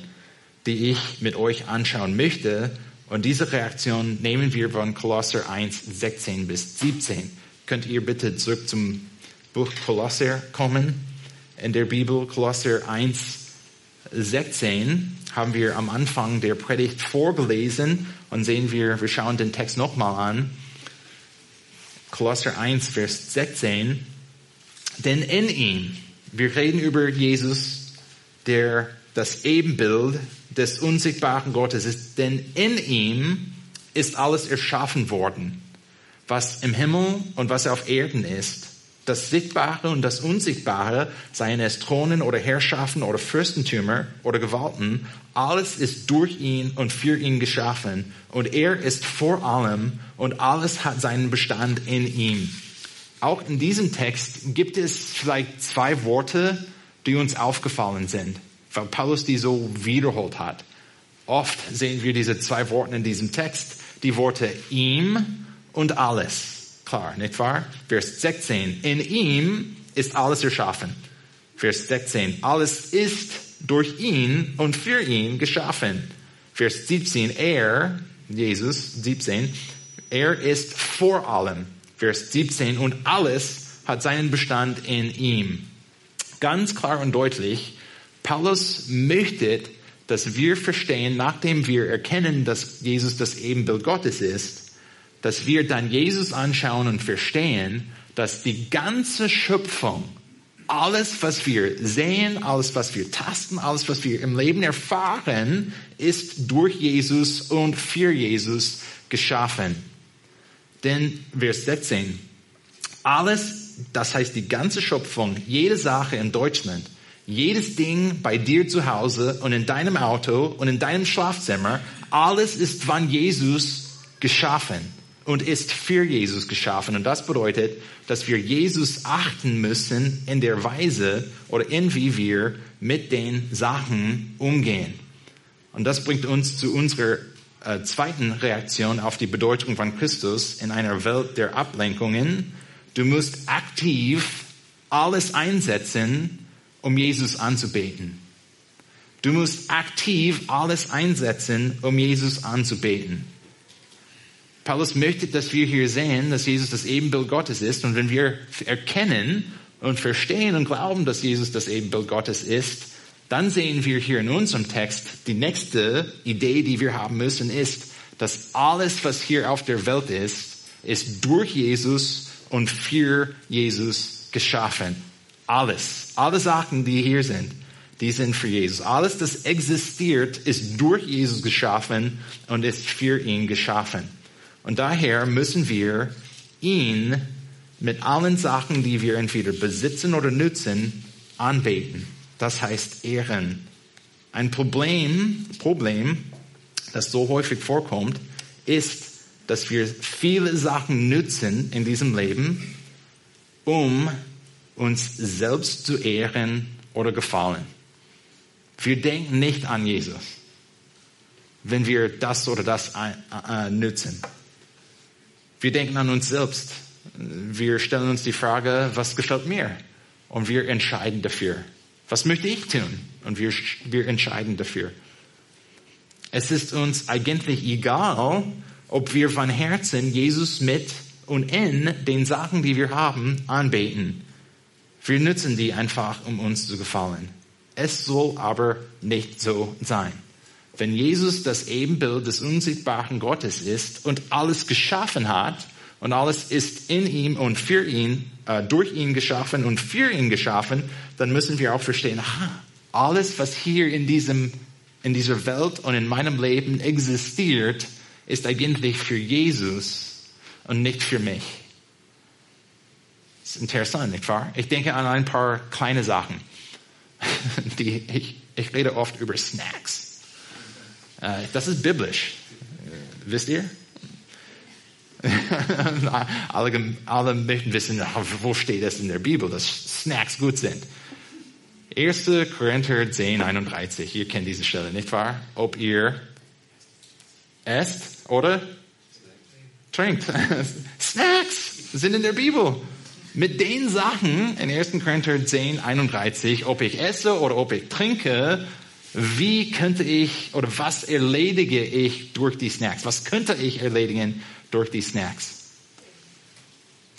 Speaker 2: die ich mit euch anschauen möchte und diese Reaktion nehmen wir von Kolosser 1, 16 bis 17. Könnt ihr bitte zurück zum Buch Kolosser kommen. In der Bibel Kolosser 1, 16 haben wir am Anfang der Predigt vorgelesen und sehen wir, wir schauen den Text nochmal an. Kolosser 1, Vers 16. Denn in ihm, wir reden über Jesus, der das Ebenbild des unsichtbaren Gottes ist, denn in ihm ist alles erschaffen worden, was im Himmel und was auf Erden ist. Das Sichtbare und das Unsichtbare, seien es Thronen oder Herrschaften oder Fürstentümer oder Gewalten, alles ist durch ihn und für ihn geschaffen. Und er ist vor allem und alles hat seinen Bestand in ihm. Auch in diesem Text gibt es vielleicht zwei Worte, die uns aufgefallen sind, weil Paulus die so wiederholt hat. Oft sehen wir diese zwei Worte in diesem Text, die Worte ihm und alles. Klar, nicht wahr? Vers 16. In ihm ist alles erschaffen. Vers 16. Alles ist durch ihn und für ihn geschaffen. Vers 17. Er, Jesus, 17. Er ist vor allem. Vers 17. Und alles hat seinen Bestand in ihm. Ganz klar und deutlich, Paulus möchte, dass wir verstehen, nachdem wir erkennen, dass Jesus das Ebenbild Gottes ist, dass wir dann Jesus anschauen und verstehen, dass die ganze Schöpfung, alles, was wir sehen, alles, was wir tasten, alles, was wir im Leben erfahren, ist durch Jesus und für Jesus geschaffen. Denn Vers 16, alles, das heißt die ganze Schöpfung, jede Sache in Deutschland, jedes Ding bei dir zu Hause und in deinem Auto und in deinem Schlafzimmer, alles ist von Jesus geschaffen und ist für Jesus geschaffen. Und das bedeutet, dass wir Jesus achten müssen in der Weise oder in wie wir mit den Sachen umgehen. Und das bringt uns zu unserer äh, zweiten Reaktion auf die Bedeutung von Christus in einer Welt der Ablenkungen. Du musst aktiv alles einsetzen, um Jesus anzubeten. Du musst aktiv alles einsetzen, um Jesus anzubeten. Paulus möchte, dass wir hier sehen, dass Jesus das Ebenbild Gottes ist. Und wenn wir erkennen und verstehen und glauben, dass Jesus das Ebenbild Gottes ist, dann sehen wir hier in unserem Text, die nächste Idee, die wir haben müssen, ist, dass alles, was hier auf der Welt ist, ist durch Jesus und für Jesus geschaffen. Alles. Alle Sachen, die hier sind, die sind für Jesus. Alles, das existiert, ist durch Jesus geschaffen und ist für ihn geschaffen. Und daher müssen wir ihn mit allen Sachen, die wir entweder besitzen oder nutzen, anbeten. Das heißt ehren. Ein Problem, Problem, das so häufig vorkommt, ist, dass wir viele Sachen nutzen in diesem Leben, um uns selbst zu ehren oder gefallen. Wir denken nicht an Jesus, wenn wir das oder das nutzen. Wir denken an uns selbst. Wir stellen uns die Frage, was gefällt mir? Und wir entscheiden dafür. Was möchte ich tun? Und wir, wir entscheiden dafür. Es ist uns eigentlich egal, ob wir von Herzen Jesus mit und in den Sachen, die wir haben, anbeten. Wir nutzen die einfach, um uns zu gefallen. Es soll aber nicht so sein. Wenn Jesus das Ebenbild des unsichtbaren Gottes ist und alles geschaffen hat und alles ist in ihm und für ihn, äh, durch ihn geschaffen und für ihn geschaffen, dann müssen wir auch verstehen, aha, alles, was hier in diesem, in dieser Welt und in meinem Leben existiert, ist eigentlich für Jesus und nicht für mich. Das ist interessant, nicht wahr? Ich denke an ein paar kleine Sachen. *laughs* Die, ich, ich rede oft über Snacks. Äh, das ist biblisch. Wisst ihr? *laughs* alle, alle möchten wissen, *laughs* wo steht es in der Bibel, dass Snacks gut sind. 1. Korinther 10, 31. Ihr kennt diese Stelle, nicht wahr? Ob ihr esst oder trinkt. Snacks sind in der Bibel. Mit den Sachen in 1. Korinther 10, 31, ob ich esse oder ob ich trinke, wie könnte ich oder was erledige ich durch die Snacks? Was könnte ich erledigen durch die Snacks?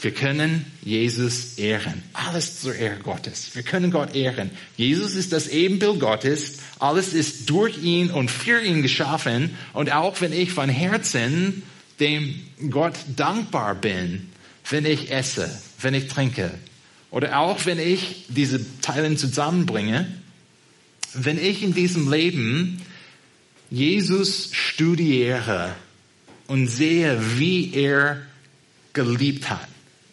Speaker 2: Wir können Jesus ehren. Alles zur Ehre Gottes. Wir können Gott ehren. Jesus ist das Ebenbild Gottes. Alles ist durch ihn und für ihn geschaffen. Und auch wenn ich von Herzen dem Gott dankbar bin, wenn ich esse, wenn ich trinke, oder auch wenn ich diese Teile zusammenbringe, wenn ich in diesem Leben Jesus studiere und sehe, wie er geliebt hat,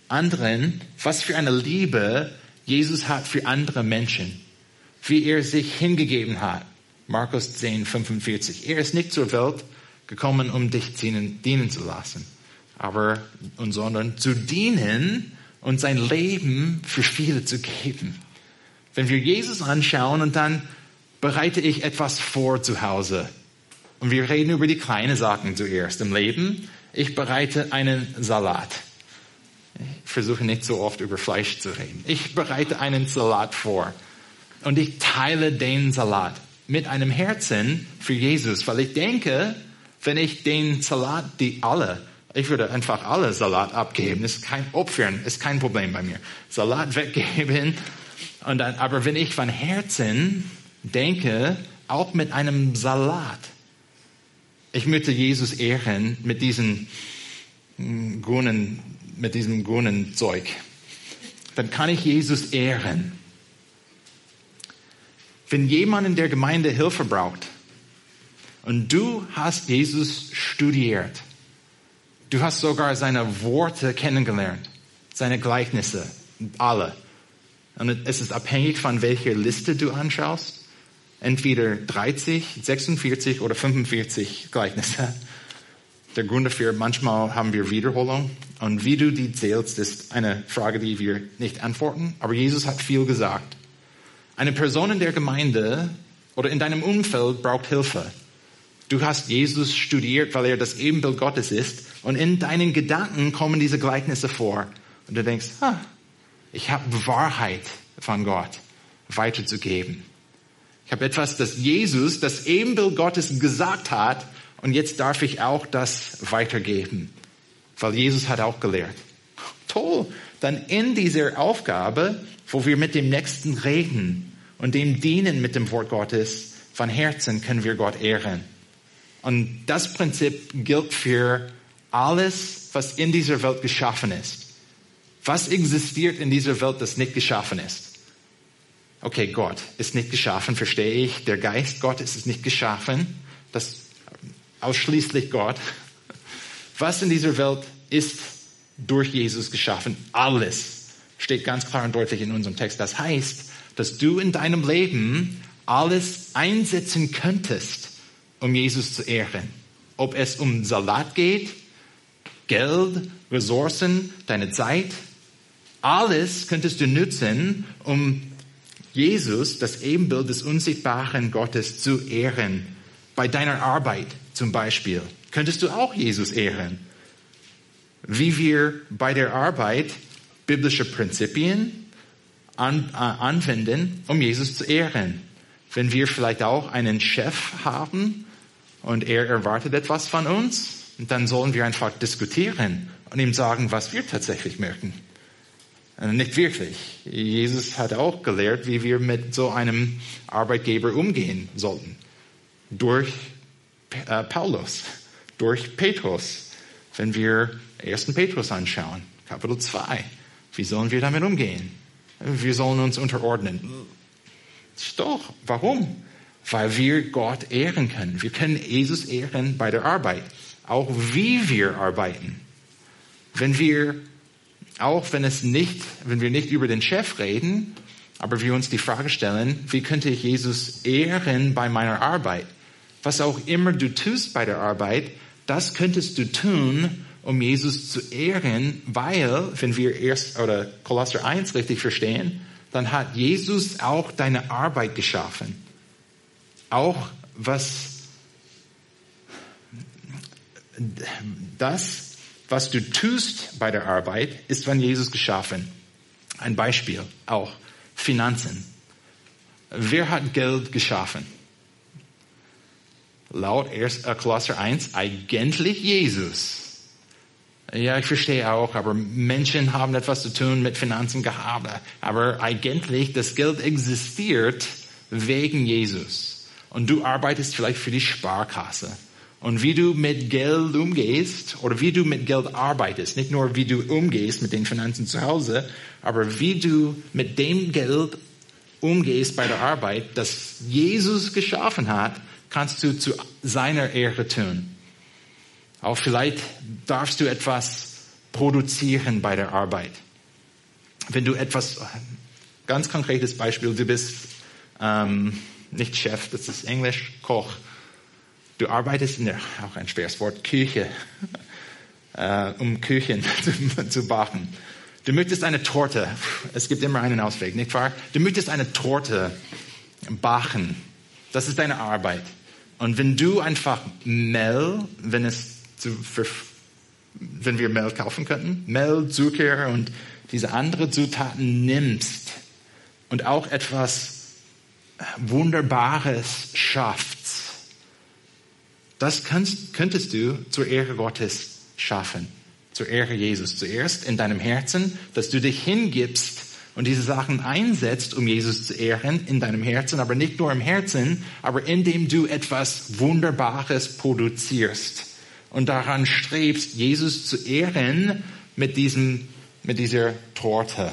Speaker 2: anderen, was für eine Liebe Jesus hat für andere Menschen, wie er sich hingegeben hat. Markus 10, 45. Er ist nicht zur Welt gekommen, um dich dienen, dienen zu lassen, aber, und, sondern zu dienen und sein Leben für viele zu geben. Wenn wir Jesus anschauen und dann bereite ich etwas vor zu Hause. Und wir reden über die kleinen Sachen zuerst im Leben. Ich bereite einen Salat. Ich versuche nicht so oft über Fleisch zu reden. Ich bereite einen Salat vor und ich teile den Salat mit einem Herzen für Jesus, weil ich denke, wenn ich den Salat, die alle, ich würde einfach alle Salat abgeben, ist kein Opfern, ist kein Problem bei mir. Salat weggeben und dann, aber wenn ich von Herzen denke, auch mit einem Salat, ich möchte Jesus ehren mit diesen hm, grünen mit diesem grünen Zeug, dann kann ich Jesus ehren. Wenn jemand in der Gemeinde Hilfe braucht und du hast Jesus studiert, du hast sogar seine Worte kennengelernt, seine Gleichnisse, alle. Und es ist abhängig von welcher Liste du anschaust. Entweder 30, 46 oder 45 Gleichnisse. Der Grund dafür, manchmal haben wir Wiederholung. Und wie du die zählst, ist eine Frage, die wir nicht antworten. Aber Jesus hat viel gesagt. Eine Person in der Gemeinde oder in deinem Umfeld braucht Hilfe. Du hast Jesus studiert, weil er das Ebenbild Gottes ist. Und in deinen Gedanken kommen diese Gleichnisse vor. Und du denkst, ah, ich habe Wahrheit von Gott weiterzugeben. Ich habe etwas, das Jesus, das Ebenbild Gottes gesagt hat, und jetzt darf ich auch das weitergeben, weil Jesus hat auch gelehrt. Toll. Dann in dieser Aufgabe, wo wir mit dem Nächsten reden und dem dienen mit dem Wort Gottes, von Herzen können wir Gott ehren. Und das Prinzip gilt für alles, was in dieser Welt geschaffen ist. Was existiert in dieser Welt, das nicht geschaffen ist? Okay, Gott ist nicht geschaffen, verstehe ich. Der Geist Gottes ist nicht geschaffen. Das ausschließlich Gott. Was in dieser Welt ist durch Jesus geschaffen? Alles steht ganz klar und deutlich in unserem Text. Das heißt, dass du in deinem Leben alles einsetzen könntest, um Jesus zu ehren. Ob es um Salat geht, Geld, Ressourcen, deine Zeit, alles könntest du nutzen, um Jesus, das Ebenbild des unsichtbaren Gottes, zu ehren. Bei deiner Arbeit, zum Beispiel, könntest du auch Jesus ehren. Wie wir bei der Arbeit biblische Prinzipien an, äh, anwenden, um Jesus zu ehren. Wenn wir vielleicht auch einen Chef haben und er erwartet etwas von uns, dann sollen wir einfach diskutieren und ihm sagen, was wir tatsächlich möchten. Äh, nicht wirklich. Jesus hat auch gelehrt, wie wir mit so einem Arbeitgeber umgehen sollten. Durch äh, Paulus, durch Petrus. Wenn wir 1. Petrus anschauen, Kapitel 2, wie sollen wir damit umgehen? Wir sollen uns unterordnen. Doch, warum? Weil wir Gott ehren können. Wir können Jesus ehren bei der Arbeit. Auch wie wir arbeiten. Wenn wir, auch wenn es nicht, wenn wir nicht über den Chef reden, aber wir uns die Frage stellen, wie könnte ich Jesus ehren bei meiner Arbeit? was auch immer du tust bei der Arbeit, das könntest du tun, um Jesus zu ehren, weil, wenn wir erst oder Kolosser 1 richtig verstehen, dann hat Jesus auch deine Arbeit geschaffen. Auch was das, was du tust bei der Arbeit, ist von Jesus geschaffen. Ein Beispiel auch Finanzen. Wer hat Geld geschaffen? laut 1. Kolosser 1 eigentlich Jesus. Ja, ich verstehe auch, aber Menschen haben etwas zu tun mit Finanzen gehabt. Aber eigentlich, das Geld existiert wegen Jesus. Und du arbeitest vielleicht für die Sparkasse. Und wie du mit Geld umgehst oder wie du mit Geld arbeitest, nicht nur wie du umgehst mit den Finanzen zu Hause, aber wie du mit dem Geld umgehst bei der Arbeit, das Jesus geschaffen hat, kannst du zu seiner Ehre tun. Auch vielleicht darfst du etwas produzieren bei der Arbeit. Wenn du etwas, ganz konkretes Beispiel, du bist ähm, nicht Chef, das ist Englisch, Koch. Du arbeitest in der, auch ein schweres Wort, Küche, *laughs* äh, um Küchen *laughs* zu, zu backen. Du möchtest eine Torte, es gibt immer einen Ausweg, nicht wahr? Du möchtest eine Torte backen. Das ist deine Arbeit. Und wenn du einfach Mehl, wenn es zu, wenn wir Mehl kaufen könnten, Mehl, Zucker und diese anderen Zutaten nimmst und auch etwas Wunderbares schaffst, das kannst, könntest du zur Ehre Gottes schaffen, zur Ehre Jesus. Zuerst in deinem Herzen, dass du dich hingibst und diese Sachen einsetzt, um Jesus zu ehren in deinem Herzen, aber nicht nur im Herzen, aber indem du etwas Wunderbares produzierst und daran strebst, Jesus zu ehren mit diesem, mit dieser Torte.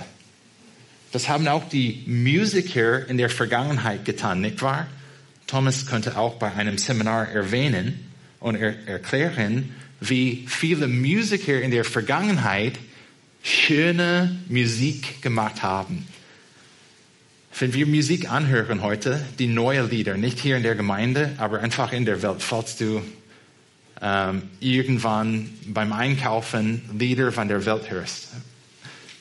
Speaker 2: Das haben auch die Musiker in der Vergangenheit getan, nicht wahr? Thomas könnte auch bei einem Seminar erwähnen und er erklären, wie viele Musiker in der Vergangenheit schöne Musik gemacht haben. Wenn wir Musik anhören heute, die neue Lieder, nicht hier in der Gemeinde, aber einfach in der Welt, falls du ähm, irgendwann beim Einkaufen Lieder von der Welt hörst,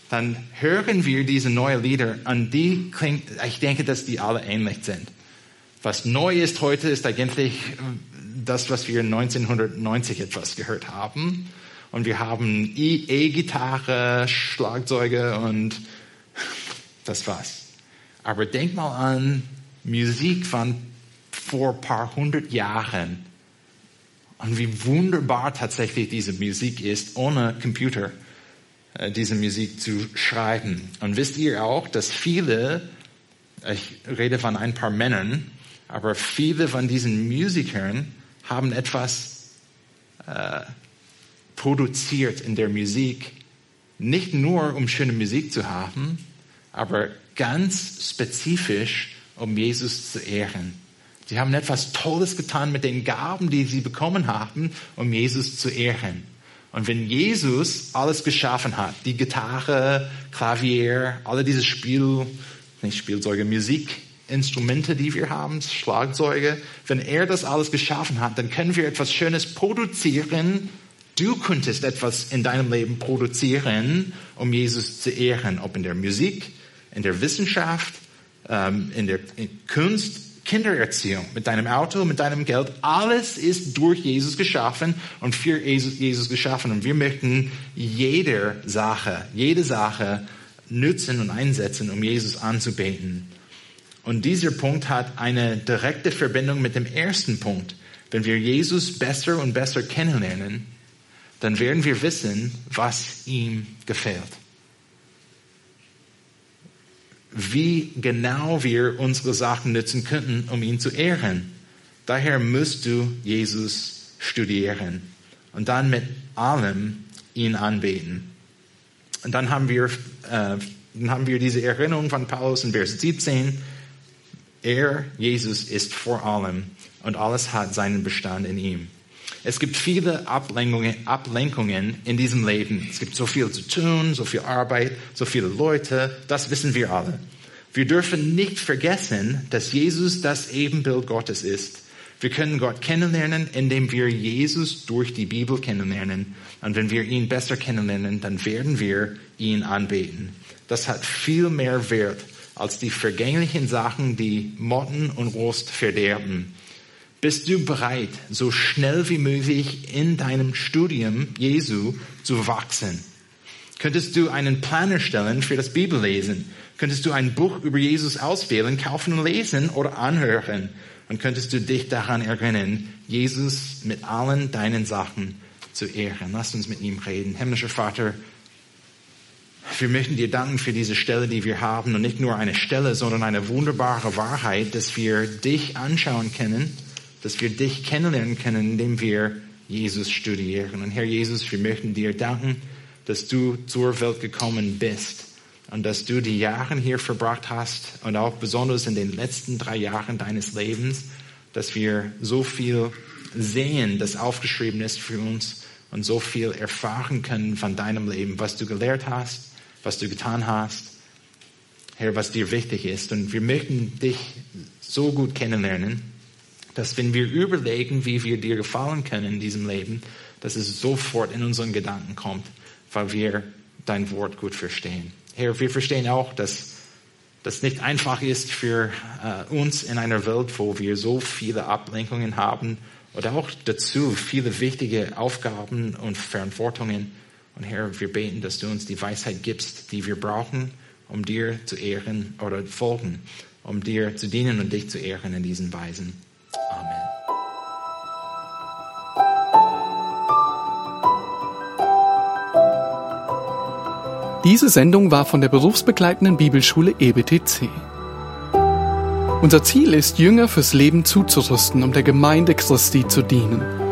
Speaker 2: dann hören wir diese neuen Lieder und die klingt, ich denke, dass die alle ähnlich sind. Was neu ist heute, ist eigentlich das, was wir 1990 etwas gehört haben. Und wir haben E-Gitarre, Schlagzeuge und *laughs* das war's. Aber denk mal an Musik von vor paar hundert Jahren und wie wunderbar tatsächlich diese Musik ist, ohne Computer äh, diese Musik zu schreiben. Und wisst ihr auch, dass viele, ich rede von ein paar Männern, aber viele von diesen Musikern haben etwas äh, produziert in der Musik, nicht nur um schöne Musik zu haben, aber ganz spezifisch, um Jesus zu ehren. Sie haben etwas Tolles getan mit den Gaben, die sie bekommen haben, um Jesus zu ehren. Und wenn Jesus alles geschaffen hat, die Gitarre, Klavier, alle diese Spiel, nicht Spielzeuge, Musikinstrumente, die wir haben, Schlagzeuge, wenn er das alles geschaffen hat, dann können wir etwas Schönes produzieren, Du könntest etwas in deinem Leben produzieren, um Jesus zu ehren, ob in der Musik, in der Wissenschaft, ähm, in der Kunst, Kindererziehung, mit deinem Auto, mit deinem Geld. Alles ist durch Jesus geschaffen und für Jesus geschaffen. Und wir möchten jede Sache, jede Sache nützen und einsetzen, um Jesus anzubeten. Und dieser Punkt hat eine direkte Verbindung mit dem ersten Punkt. Wenn wir Jesus besser und besser kennenlernen, dann werden wir wissen, was ihm gefällt. Wie genau wir unsere Sachen nutzen könnten, um ihn zu ehren. Daher musst du Jesus studieren und dann mit allem ihn anbeten. Und dann haben wir, äh, dann haben wir diese Erinnerung von Paulus in Vers 17. Er, Jesus, ist vor allem und alles hat seinen Bestand in ihm. Es gibt viele Ablenkungen, Ablenkungen in diesem Leben. Es gibt so viel zu tun, so viel Arbeit, so viele Leute. Das wissen wir alle. Wir dürfen nicht vergessen, dass Jesus das Ebenbild Gottes ist. Wir können Gott kennenlernen, indem wir Jesus durch die Bibel kennenlernen. Und wenn wir ihn besser kennenlernen, dann werden wir ihn anbeten. Das hat viel mehr Wert als die vergänglichen Sachen, die Motten und Rost verderben. Bist du bereit, so schnell wie möglich in deinem Studium Jesu zu wachsen? Könntest du einen Plan erstellen für das Bibellesen? Könntest du ein Buch über Jesus auswählen, kaufen lesen oder anhören? Und könntest du dich daran erinnern, Jesus mit allen deinen Sachen zu ehren. Lasst uns mit ihm reden. Himmlischer Vater, wir möchten dir danken für diese Stelle, die wir haben. Und nicht nur eine Stelle, sondern eine wunderbare Wahrheit, dass wir dich anschauen können, dass wir dich kennenlernen können, indem wir Jesus studieren. Und Herr Jesus, wir möchten dir danken, dass du zur Welt gekommen bist und dass du die Jahre hier verbracht hast und auch besonders in den letzten drei Jahren deines Lebens, dass wir so viel sehen, das aufgeschrieben ist für uns und so viel erfahren können von deinem Leben, was du gelehrt hast, was du getan hast, Herr, was dir wichtig ist. Und wir möchten dich so gut kennenlernen, dass wenn wir überlegen, wie wir dir gefallen können in diesem Leben, dass es sofort in unseren Gedanken kommt, weil wir dein Wort gut verstehen. Herr, wir verstehen auch, dass das nicht einfach ist für äh, uns in einer Welt, wo wir so viele Ablenkungen haben oder auch dazu viele wichtige Aufgaben und Verantwortungen. Und Herr, wir beten, dass du uns die Weisheit gibst, die wir brauchen, um dir zu ehren oder folgen, um dir zu dienen und dich zu ehren in diesen Weisen. Amen.
Speaker 1: Diese Sendung war von der berufsbegleitenden Bibelschule EBTC. Unser Ziel ist, Jünger fürs Leben zuzurüsten, um der Gemeinde Christi zu dienen.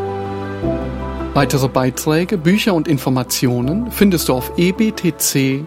Speaker 1: Weitere Beiträge, Bücher und Informationen findest du auf ebtc.org.